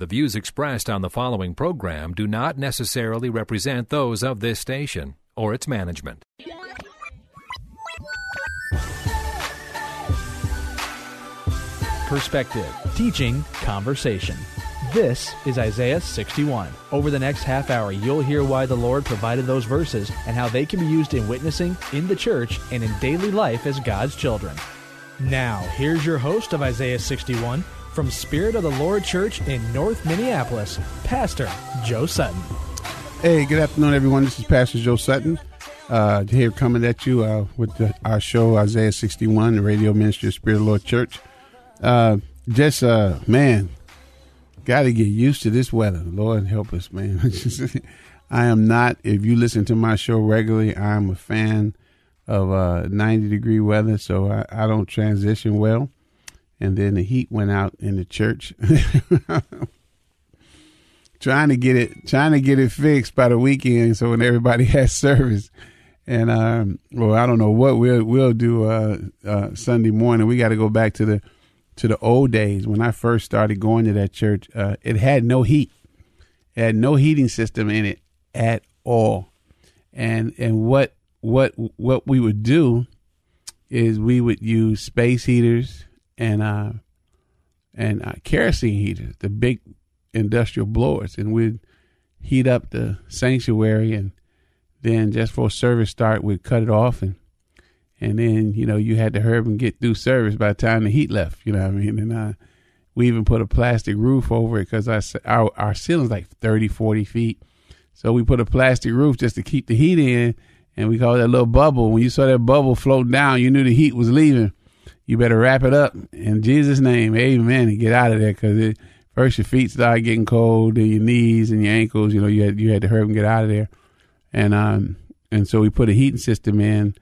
The views expressed on the following program do not necessarily represent those of this station or its management. Perspective, teaching, conversation. This is Isaiah 61. Over the next half hour, you'll hear why the Lord provided those verses and how they can be used in witnessing, in the church, and in daily life as God's children. Now, here's your host of Isaiah 61 from Spirit of the Lord Church in North Minneapolis, Pastor Joe Sutton. Hey, good afternoon, everyone. This is Pastor Joe Sutton. Uh, here coming at you uh, with the, our show Isaiah 61, the radio ministry of Spirit of the Lord Church. Uh, just, uh, man, got to get used to this weather. Lord help us, man. I am not, if you listen to my show regularly, I'm a fan of uh, 90 degree weather, so I, I don't transition well. And then the heat went out in the church. trying to get it, trying to get it fixed by the weekend, so when everybody has service. And um, well, I don't know what we'll we'll do uh, uh, Sunday morning. We got to go back to the to the old days when I first started going to that church. Uh, it had no heat, it had no heating system in it at all. And and what what what we would do is we would use space heaters and uh and uh, kerosene heaters, the big industrial blowers, and we'd heat up the sanctuary and then just for service start, we'd cut it off and and then you know you had to hurry and get through service by the time the heat left. You know what I mean? And uh, we even put a plastic roof over it because our, our our ceiling's like 30, 40 feet, so we put a plastic roof just to keep the heat in, and we call that little bubble. When you saw that bubble float down, you knew the heat was leaving. You better wrap it up in Jesus' name, Amen, and get out of there because first your feet start getting cold, then your knees and your ankles. You know you had you had to hurry and get out of there and um and so we put a heating system in,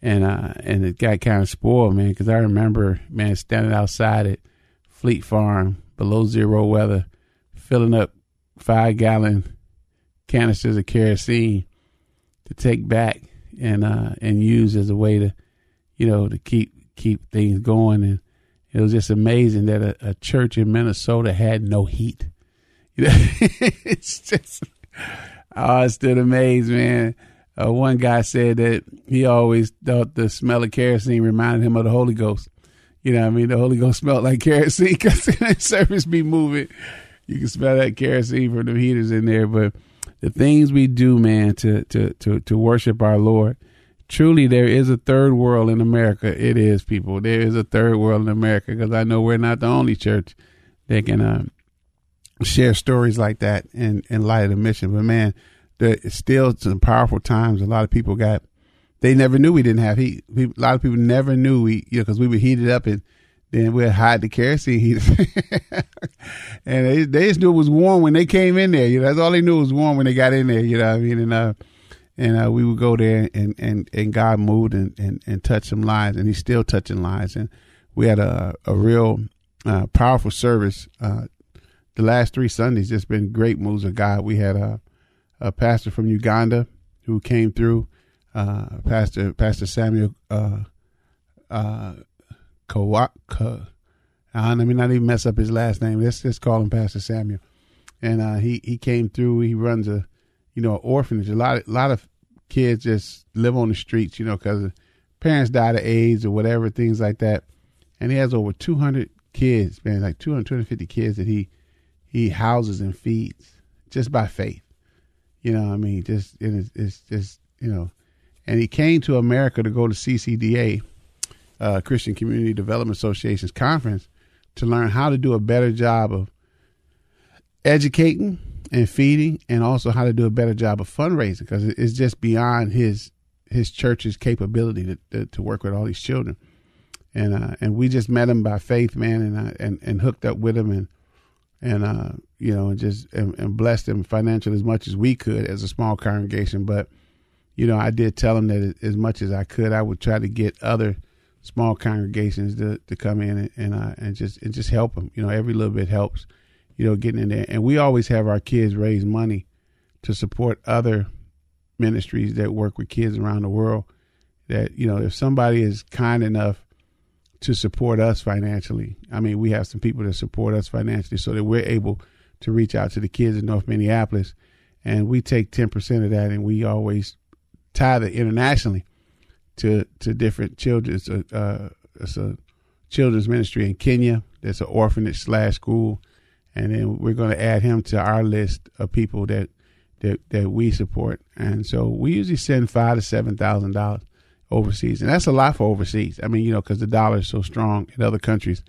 and uh and it got kind of spoiled, man, because I remember man standing outside at Fleet Farm below zero weather, filling up five gallon canisters of kerosene to take back and uh and use as a way to you know to keep keep things going and it was just amazing that a, a church in Minnesota had no heat. It's just I still amazed, man. Uh, one guy said that he always thought the smell of kerosene reminded him of the Holy Ghost. You know I mean? The Holy Ghost smelled like kerosene because the service be moving. You can smell that kerosene from the heaters in there. But the things we do, man, to, to, to, to worship our Lord, truly there is a third world in America. It is, people. There is a third world in America because I know we're not the only church that can uh, share stories like that in, in light of the mission. But man, there still some powerful times. A lot of people got, they never knew we didn't have heat. a lot of people never knew we, you know, because we were heated up and then we'd hide the kerosene heater. and they, they just knew it was warm when they came in there. You know, that's all they knew was warm when they got in there. You know what I mean? And, uh, and uh, we would go there and, and, and God moved and, and, and touched some lives and he's still touching lives. And we had a, a real uh, powerful service uh, the last three Sundays, just been great moves of God. We had a, a pastor from Uganda who came through, uh, Pastor Pastor Samuel uh, uh, Kawaka. Let me not even mess up his last name. Let's just call him Pastor Samuel. And uh, he he came through. He runs a you know orphanage. A lot a lot of kids just live on the streets, you know, because parents died of AIDS or whatever, things like that. And he has over 200 kids, man, like 200, 250 kids that he he houses and feeds just by faith. You know, I mean, just it's, it's just you know, and he came to America to go to CCDA, uh, Christian Community Development Association's conference, to learn how to do a better job of educating and feeding, and also how to do a better job of fundraising because it's just beyond his his church's capability to, to, to work with all these children. And uh, and we just met him by faith, man, and uh, and and hooked up with him and and uh, you know, and just and, and bless them financially as much as we could as a small congregation. But you know, I did tell him that as much as I could, I would try to get other small congregations to, to come in and and, uh, and just and just help them. You know, every little bit helps. You know, getting in there, and we always have our kids raise money to support other ministries that work with kids around the world. That you know, if somebody is kind enough to support us financially, I mean, we have some people that support us financially, so that we're able to reach out to the kids in North Minneapolis, and we take ten percent of that, and we always tie it internationally to to different children. It's a, uh, it's a children's ministry in Kenya. There's an orphanage slash school, and then we're going to add him to our list of people that that that we support. And so we usually send five to seven thousand dollars overseas, and that's a lot for overseas. I mean, you know, because the dollar is so strong in other countries,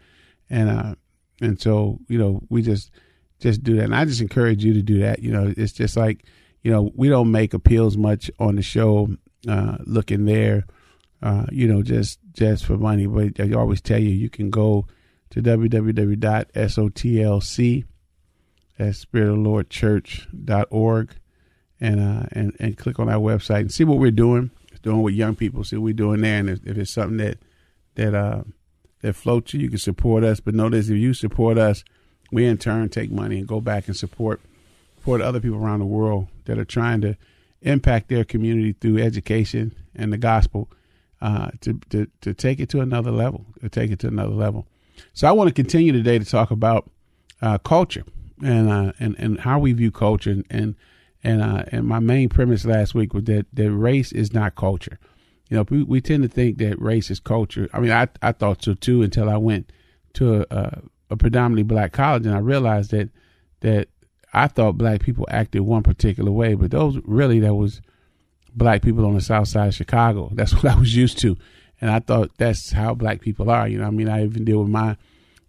and uh, and so you know, we just just do that. And I just encourage you to do that. You know, it's just like you know, we don't make appeals much on the show, uh, looking there, uh, you know, just just for money. But I always tell you, you can go to www.sotlc, that's Spirit of the Lord Church.org, and uh, and and click on our website and see what we're doing, doing with young people. See what we're doing there, and if, if it's something that that uh, that floats you, you can support us. But notice if you support us, we in turn take money and go back and support support other people around the world that are trying to impact their community through education and the gospel uh, to, to to take it to another level, to take it to another level. So I want to continue today to talk about uh, culture and uh, and and how we view culture and and and, uh, and my main premise last week was that that race is not culture. You know, we, we tend to think that race is culture. I mean, I I thought so too until I went to a, a predominantly black college and I realized that that I thought black people acted one particular way, but those really that was black people on the south side of Chicago. That's what I was used to. And I thought that's how black people are. You know, I mean, I even deal with my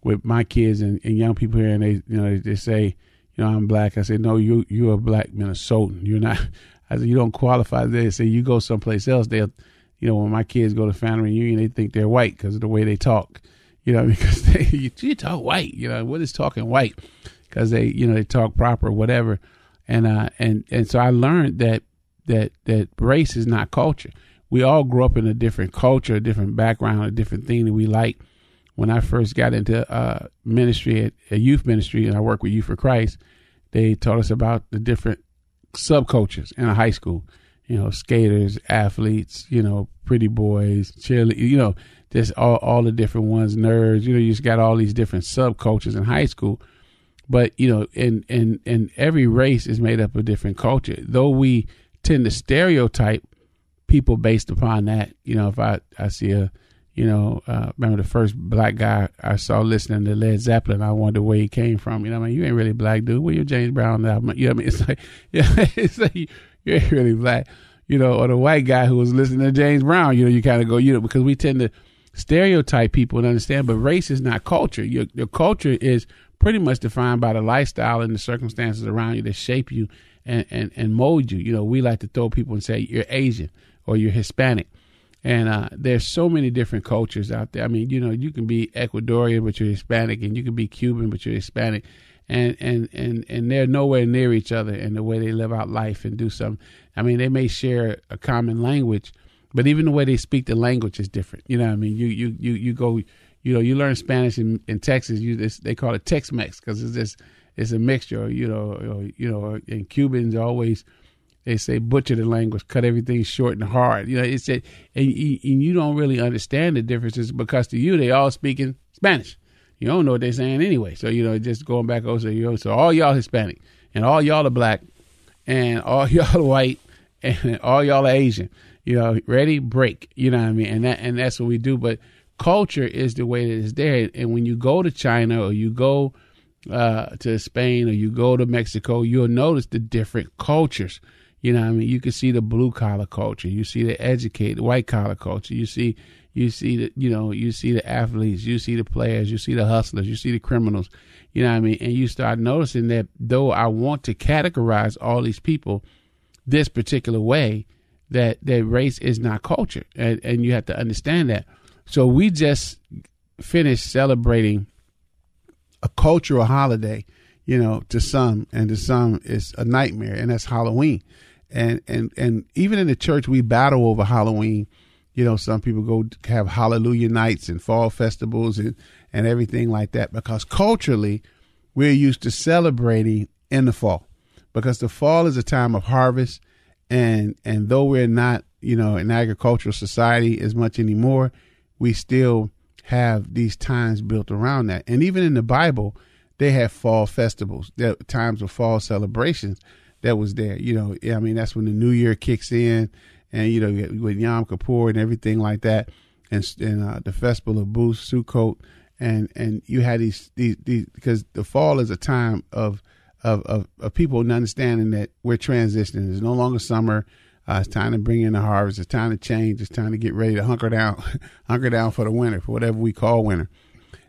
with my kids and, and young people here, and they, you know, they, they say, you know, I'm black. I said, no, you you're a black Minnesotan. You're not. I said, you don't qualify. They say you go someplace else. They'll, you know, when my kids go to family reunion, they think they're white because of the way they talk. You know, because they you, you talk white. You know, what is talking white? because they you know they talk proper whatever and uh and and so i learned that that that race is not culture we all grew up in a different culture a different background a different thing that we like. When i first got into uh ministry at a youth ministry and i work with youth for christ they taught us about the different subcultures in a high school. You know skaters athletes you know pretty boys cheerleaders you know just all, all the different ones nerds you know you just got all these different subcultures in high school. But you know, and and and every race is made up of different culture. Though we tend to stereotype people based upon that. You know, if I I see a you know, uh, remember the first black guy I saw listening to Led Zeppelin. I wonder where he came from. You know, I mean, you ain't really black, dude. Where your James Brown album? You know, I mean, it's like, yeah, it's like you, you ain't really black. You know, or the white guy who was listening to James Brown. You know, you kind of go, you know, because we tend to stereotype people and understand, but race is not culture. Your your culture is pretty much defined by the lifestyle and the circumstances around you that shape you and, and, and mold you. You know, we like to throw people and say you're Asian or you're Hispanic. And uh, there's so many different cultures out there. I mean, you know, you can be Ecuadorian but you're Hispanic, and you can be Cuban but you're Hispanic, and and and and they're nowhere near each other in the way they live out life and do something. I mean, they may share a common language, but even the way they speak the language is different. You know, I mean, you you you you go you know, you learn Spanish in, in Texas. You this, they call it Tex-Mex because it's this it's a mixture. You know, or, you know, and Cubans always they say butcher the language, cut everything short and hard. You know, it's a, and, and you don't really understand the differences because to you they all speaking Spanish. You don't know what they're saying anyway. So you know, just going back over, you know, so all y'all Hispanic and all y'all are black and all y'all are white and all y'all are Asian. You know, ready break. You know what I mean? And that and that's what we do. But culture is the way that it's there. And when you go to China or you go uh, to Spain or you go to Mexico, you'll notice the different cultures. You know, I mean, you can see the blue collar culture, you see the educated white collar culture, you see, you see the, you know, you see the athletes, you see the players, you see the hustlers, you see the criminals. You know what I mean? And you start noticing that though I want to categorize all these people this particular way, that that race is not culture, and and you have to understand that. So we just finished celebrating a cultural holiday. you know, to some, and to some it's a nightmare, and that's Halloween. And and and even in the church, we battle over Halloween. You know, some people go have Hallelujah nights and fall festivals and and everything like that because culturally, we're used to celebrating in the fall because the fall is a time of harvest, and and though we're not you know an agricultural society as much anymore, we still have these times built around that. And even in the Bible, they have fall festivals, times of fall celebrations that was there. You know, I mean, that's when the New Year kicks in, and you know, with Yom Kippur and everything like that, and and uh, the festival of Booths, Sukkot, and and you had these these these because the fall is a time of of, of, of people understanding that we're transitioning. It's no longer summer. Uh, it's time to bring in the harvest. It's time to change. It's time to get ready to hunker down, hunker down for the winter, for whatever we call winter.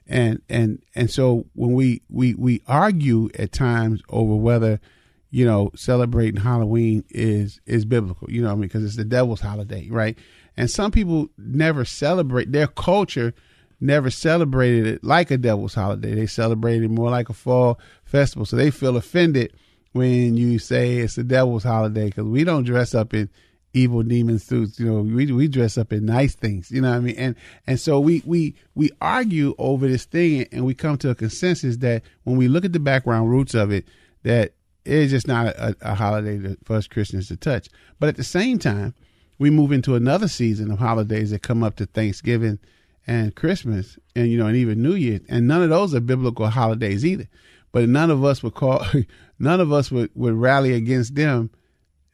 And and and so when we we we argue at times over whether you know celebrating Halloween is is biblical, you know, I mean, because it's the devil's holiday, right? And some people never celebrate their culture never celebrated it like a devil's holiday. They celebrated more like a fall festival. So they feel offended when you say it's the devil's holiday because we don't dress up in evil demon suits. You know, we we dress up in nice things. You know what I mean? And and so we we we argue over this thing, and we come to a consensus that when we look at the background roots of it, that it's just not a, a holiday for us Christians to touch. But at the same time, we move into another season of holidays that come up to Thanksgiving and Christmas and you know and even New Year, and none of those are biblical holidays either. But none of us would call, none of us would, would rally against them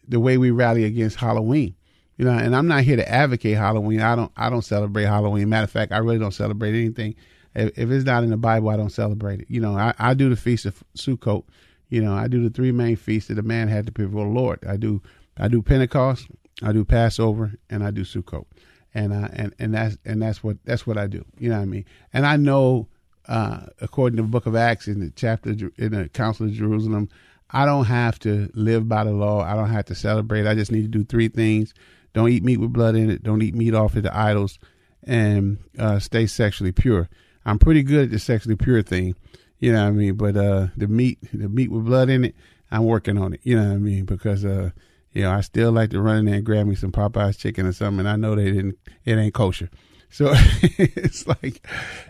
the way we rally against Halloween. You know, and I'm not here to advocate Halloween. I don't I don't celebrate Halloween. Matter of fact, I really don't celebrate anything. If, if it's not in the Bible, I don't celebrate it. You know, I, I do the feast of Sukkot. You know, I do the three main feasts that a man had to before the Lord. I do I do Pentecost, I do Passover, and I do Sukkot and I and and that's and that's what that's what I do. You know what I mean? And I know, uh, according to the Book of Acts in the chapter in the Council of Jerusalem, I don't have to live by the law. I don't have to celebrate. I just need to do three things: don't eat meat with blood in it, don't eat meat off of the idols, and uh, stay sexually pure. I'm pretty good at the sexually pure thing. You know what I mean? But uh, the meat, the meat with blood in it, I'm working on it. You know what I mean? Because uh, you know, I still like to run in there and grab me some Popeyes chicken or something. And I know they didn't, it ain't kosher. So it's like,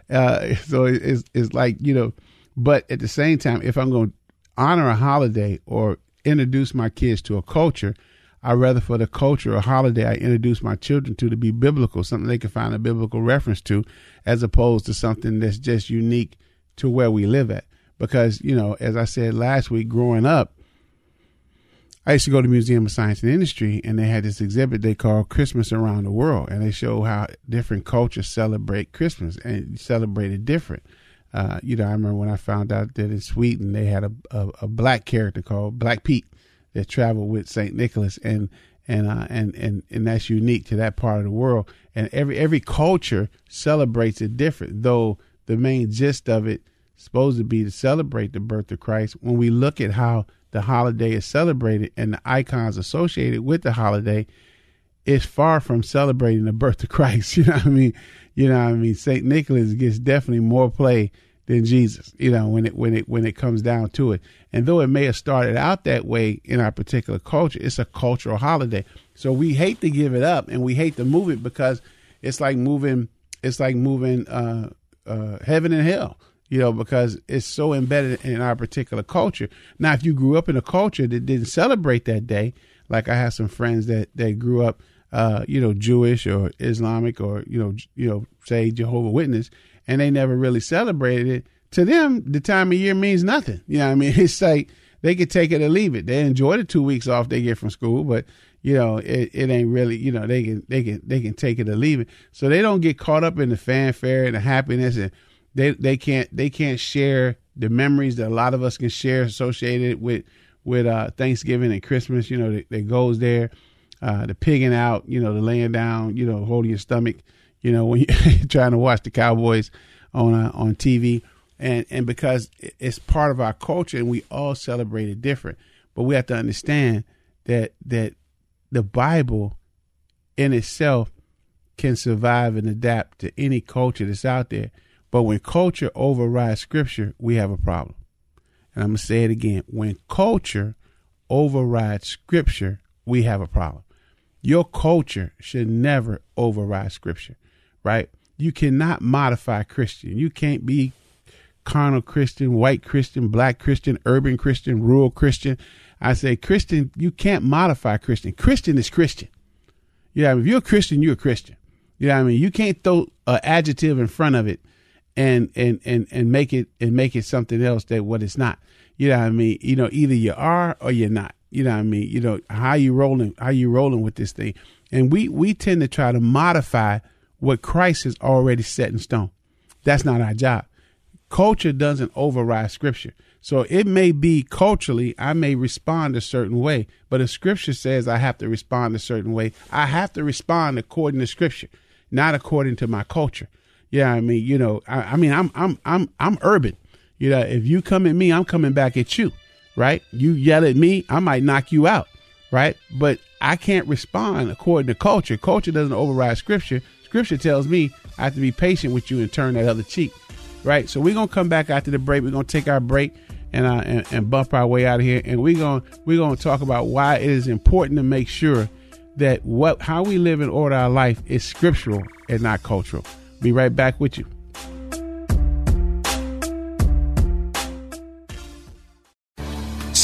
uh, so it's, it's like, you know, but at the same time, if I'm going to honor a holiday or introduce my kids to a culture, I rather for the culture or holiday I introduce my children to to be biblical, something they can find a biblical reference to, as opposed to something that's just unique to where we live at. Because, you know, as I said last week, growing up, I used to go to the Museum of Science and Industry, and they had this exhibit they called Christmas Around the World, and they show how different cultures celebrate Christmas and celebrate it different. Uh, you know, I remember when I found out that in Sweden they had a, a, a black character called Black Pete that traveled with Saint Nicholas, and and uh, and and and that's unique to that part of the world. And every every culture celebrates it different, though the main gist of it supposed to be to celebrate the birth of Christ. When we look at how the holiday is celebrated and the icons associated with the holiday is far from celebrating the birth of Christ. You know what I mean? You know what I mean? Saint Nicholas gets definitely more play than Jesus, you know, when it when it when it comes down to it. And though it may have started out that way in our particular culture, it's a cultural holiday. So we hate to give it up and we hate to move it because it's like moving it's like moving uh, uh, heaven and hell you know, because it's so embedded in our particular culture. Now, if you grew up in a culture that didn't celebrate that day, like I have some friends that that grew up, uh, you know, Jewish or Islamic or you know, you know, say Jehovah Witness, and they never really celebrated it. To them, the time of year means nothing. You know, I mean, it's like they could take it or leave it. They enjoy the two weeks off they get from school, but you know, it, it ain't really, you know, they can they can they can take it or leave it. So they don't get caught up in the fanfare and the happiness and they they can't they can't share the memories that a lot of us can share associated with with uh, Thanksgiving and Christmas. You know, that, that goes there, uh, the pigging out. You know, the laying down. You know, holding your stomach. You know, when you're trying to watch the Cowboys on uh, on TV, and and because it's part of our culture, and we all celebrate it different. But we have to understand that that the Bible in itself can survive and adapt to any culture that's out there but when culture overrides scripture, we have a problem. And I'm going to say it again. When culture overrides scripture, we have a problem. Your culture should never override scripture, right? You cannot modify Christian. You can't be carnal Christian, white Christian, black Christian, urban Christian, rural Christian. I say Christian, you can't modify Christian. Christian is Christian. Yeah, if you're a Christian, you're a Christian. You know what I mean? You can't throw an adjective in front of it and and and and make it and make it something else that what it's not. You know what I mean? You know, either you are or you're not. You know what I mean? You know, how you rolling how you rolling with this thing. And we we tend to try to modify what Christ has already set in stone. That's not our job. Culture doesn't override scripture. So it may be culturally, I may respond a certain way, but if scripture says I have to respond a certain way, I have to respond according to scripture not according to my culture. Yeah, I mean, you know, I, I mean, I'm I'm I'm I'm urban. You know, if you come at me, I'm coming back at you, right? You yell at me, I might knock you out, right? But I can't respond according to culture. Culture doesn't override scripture. Scripture tells me I have to be patient with you and turn that other cheek, right? So we're gonna come back after the break. We're gonna take our break and uh, and, and bump our way out of here, and we're gonna we're gonna talk about why it is important to make sure that what how we live and order our life is scriptural and not cultural. Be right back with you.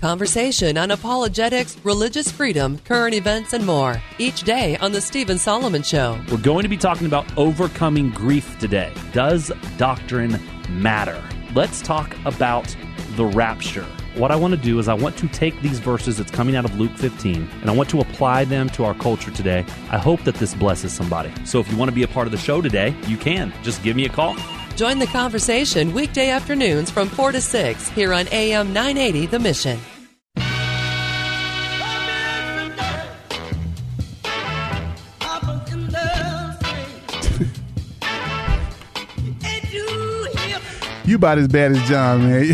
Conversation on apologetics, religious freedom, current events, and more. Each day on The Stephen Solomon Show. We're going to be talking about overcoming grief today. Does doctrine matter? Let's talk about the rapture. What I want to do is I want to take these verses that's coming out of Luke 15 and I want to apply them to our culture today. I hope that this blesses somebody. So if you want to be a part of the show today, you can. Just give me a call. Join the conversation weekday afternoons from 4 to 6 here on AM 980 The Mission. You about as bad as John, man.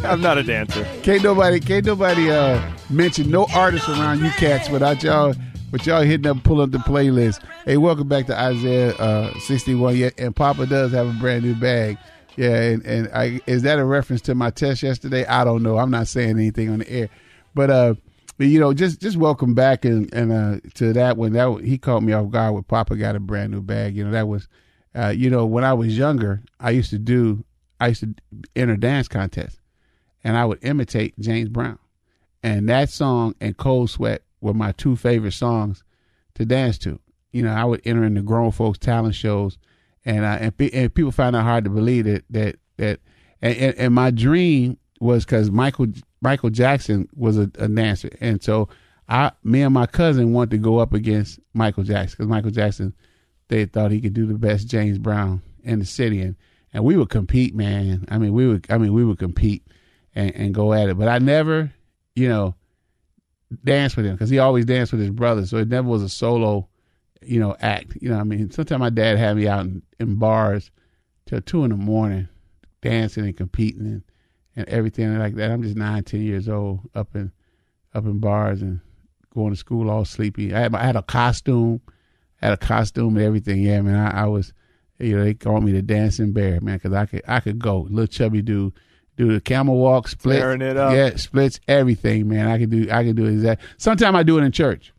I'm not a dancer. Can't nobody, can't nobody uh, mention no artists around you cats without y'all, with y'all hitting up, pull up the playlist. Hey, welcome back to Isaiah uh, 61. Yeah, and Papa does have a brand new bag. Yeah, and, and I, is that a reference to my test yesterday? I don't know. I'm not saying anything on the air, but uh, but you know, just just welcome back and and uh, to that one. That he caught me off guard with Papa got a brand new bag. You know, that was, uh, you know, when I was younger, I used to do I used to enter dance contests, and I would imitate James Brown, and that song and Cold Sweat were my two favorite songs to dance to. You know, I would enter in the grown folks talent shows, and I, and, and people find it hard to believe that that that and, and, and my dream was because Michael Michael Jackson was a, a dancer, and so I me and my cousin wanted to go up against Michael Jackson because Michael Jackson they thought he could do the best James Brown in the city, and and we would compete, man. I mean, we would, I mean, we would compete and, and go at it. But I never, you know, danced with him because he always danced with his brother, so it never was a solo, you know, act. You know, I mean, sometimes my dad had me out in, in bars till two in the morning, dancing and competing and, and everything like that. I'm just nine, ten years old, up in up in bars and going to school all sleepy. I had, I had a costume, I had a costume and everything. Yeah, man, I, I was you know, they called me the dancing bear, man, because I could I could go little chubby dude, do the camel walk, split, yeah, splits, everything, man. I can do I can do exact. Sometimes I do it in church.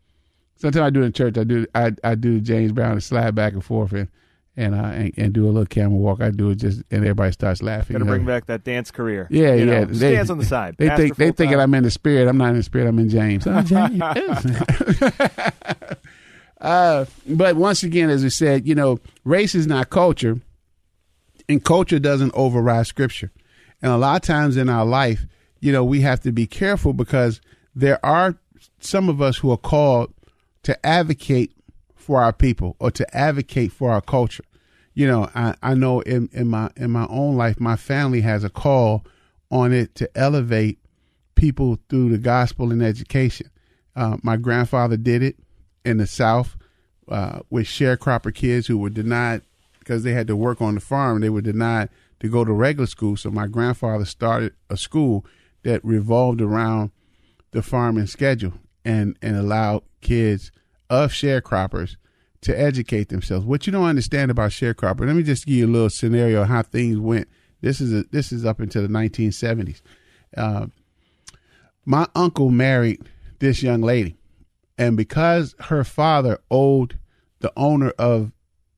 Sometimes I do it in church. I do I I do James Brown and slide back and forth and and, uh, and, and do a little camel walk. I do it just, and everybody starts laughing. Gonna bring back that dance career. Yeah, you yeah. Know, they, on the side. They think they thinking I'm in the spirit. I'm not in the spirit. I'm in James. Oh, James. Uh, but once again, as we said, you know, race is not culture, and culture doesn't override scripture. And a lot of times in our life, you know, we have to be careful because there are some of us who are called to advocate for our people or to advocate for our culture. You know, I, I know in, in my in my own life, my family has a call on it to elevate people through the gospel and education. Uh, my grandfather did it in the South uh, with sharecropper kids who were denied because they had to work on the farm. They were denied to go to regular school. So my grandfather started a school that revolved around the farming schedule and and allowed kids of sharecroppers to educate themselves. What you don't understand about sharecropper, let me just give you a little scenario how things went. This is a, this is up into the 1970s. Uh, my uncle married this young lady, and because her father owed the owner of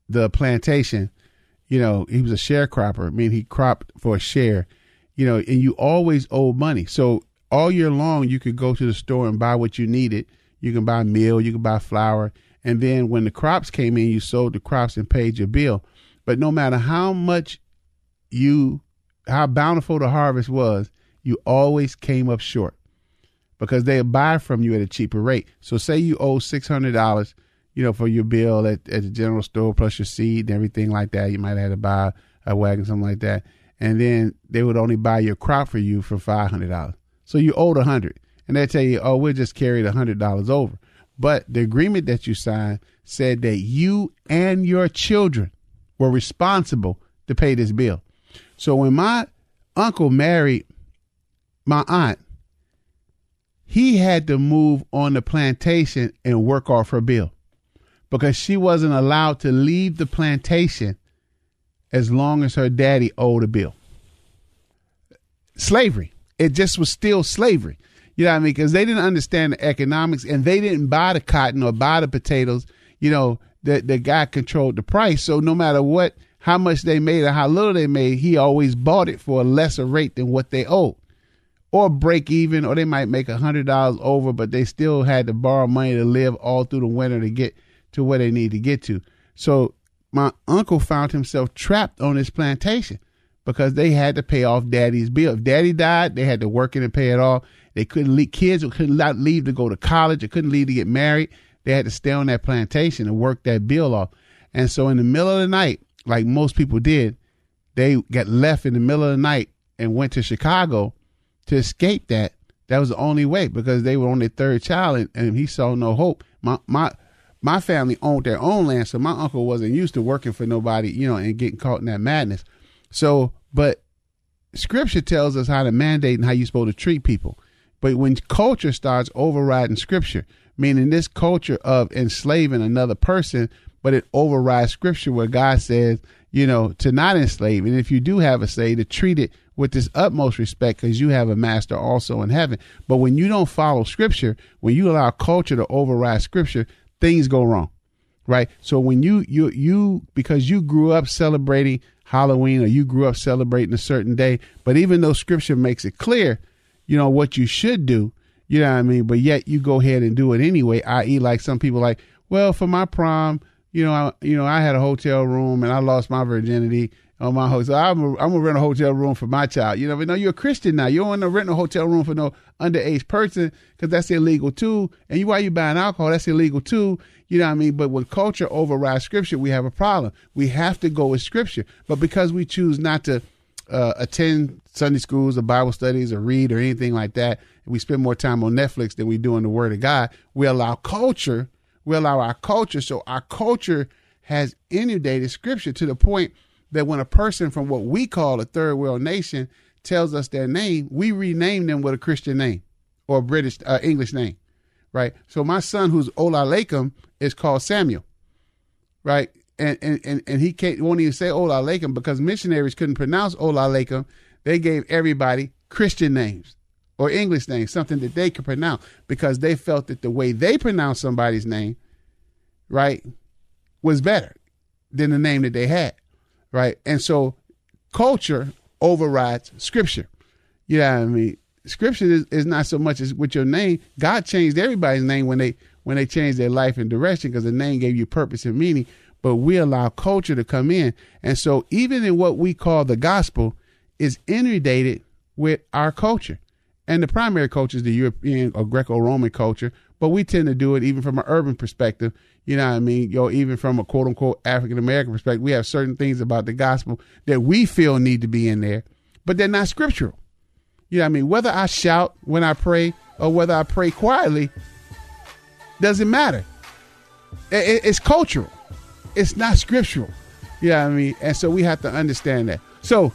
the plantation, you know, he was a sharecropper, I mean, he cropped for a share, you know, and you always owe money. So all year long, you could go to the store and buy what you needed. You can buy meal, you can buy flour, and then when the crops came in, you sold the crops and paid your bill. But no matter how much you, how bountiful the harvest was, you always came up short because they buy from you at a cheaper rate. So say you owe six hundred dollars, you know, for your bill at, at the general store plus your seed and everything like that. You might have to buy a wagon, something like that, and then they would only buy your crop for you for five hundred dollars. So you owed a hundred, and they tell you, oh, we'll just carry the hundred dollars over. But the agreement that you signed said that you and your children were responsible to pay this bill. So when my uncle married my aunt, he had to move on the plantation and work off her bill because she wasn't allowed to leave the plantation as long as her daddy owed a bill. Slavery. It just was still slavery. You know what I mean? Because they didn't understand the economics and they didn't buy the cotton or buy the potatoes. You know, the, the guy controlled the price. So no matter what, how much they made or how little they made, he always bought it for a lesser rate than what they owed. Or break even, or they might make a hundred dollars over, but they still had to borrow money to live all through the winter to get to where they need to get to. So my uncle found himself trapped on this plantation because they had to pay off daddy's bill. If daddy died, they had to work in and pay it off. They couldn't leave kids couldn't leave to go to college. They couldn't leave to get married. They had to stay on that plantation and work that bill off. And so in the middle of the night, like most people did, they got left in the middle of the night and went to Chicago to escape that. That was the only way because they were on their third child and, and he saw no hope. My my my family owned their own land, so my uncle wasn't used to working for nobody, you know, and getting caught in that madness. So, but scripture tells us how to mandate and how you're supposed to treat people. But when culture starts overriding scripture, meaning this culture of enslaving another person, but it overrides scripture where God says, you know, to not enslave. And if you do have a say, to treat it with this utmost respect because you have a master also in heaven. But when you don't follow scripture, when you allow culture to override scripture, things go wrong. Right? So when you you you because you grew up celebrating Halloween or you grew up celebrating a certain day, but even though scripture makes it clear you know, what you should do. You know what I mean? But yet you go ahead and do it anyway. I.e., like some people like, well, for my prom, you know, I, you know, I had a hotel room and I lost my virginity on my hotel. I'm a, I'm gonna rent a hotel room for my child. You know, but no, you're a Christian now. You don't want to rent a hotel room for no underage person because that's illegal too. And you, while you buying alcohol, that's illegal too. You know what I mean? But when culture overrides scripture, we have a problem. We have to go with scripture. But because we choose not to uh, attend Sunday schools or Bible studies or read or anything like that, and we spend more time on Netflix than we do in the Word of God, we allow culture, we allow our culture. So our culture has inundated Scripture to the point that when a person from what we call a third world nation tells us their name, we rename them with a Christian name or a British uh, English name, right? So my son, who's Ola Lakem, is called Samuel, right? and and and, and he can't won't even say Ola Lakem because missionaries couldn't pronounce Ola Lakem. They gave everybody Christian names or English names, something that they could pronounce because they felt that the way they pronounced somebody's name, right, was better than the name that they had, right? And so culture overrides scripture. You know what I mean? Scripture is, is not so much as with your name. God changed everybody's name when they when they changed their life and direction because the name gave you purpose and meaning but we allow culture to come in. And so even in what we call the gospel is inundated with our culture. And the primary culture is the European or Greco-Roman culture, but we tend to do it even from an urban perspective. You know what I mean? Yo, even from a quote unquote African American perspective, we have certain things about the gospel that we feel need to be in there, but they're not scriptural. You know what I mean? Whether I shout when I pray or whether I pray quietly doesn't matter. It, it, it's cultural. It's not scriptural. You know what I mean? And so we have to understand that. So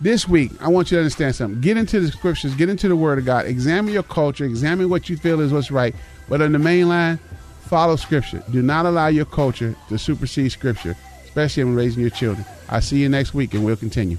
this week, I want you to understand something. Get into the scriptures, get into the word of God, examine your culture, examine what you feel is what's right. But on the main line, follow scripture. Do not allow your culture to supersede scripture, especially when raising your children. I'll see you next week and we'll continue.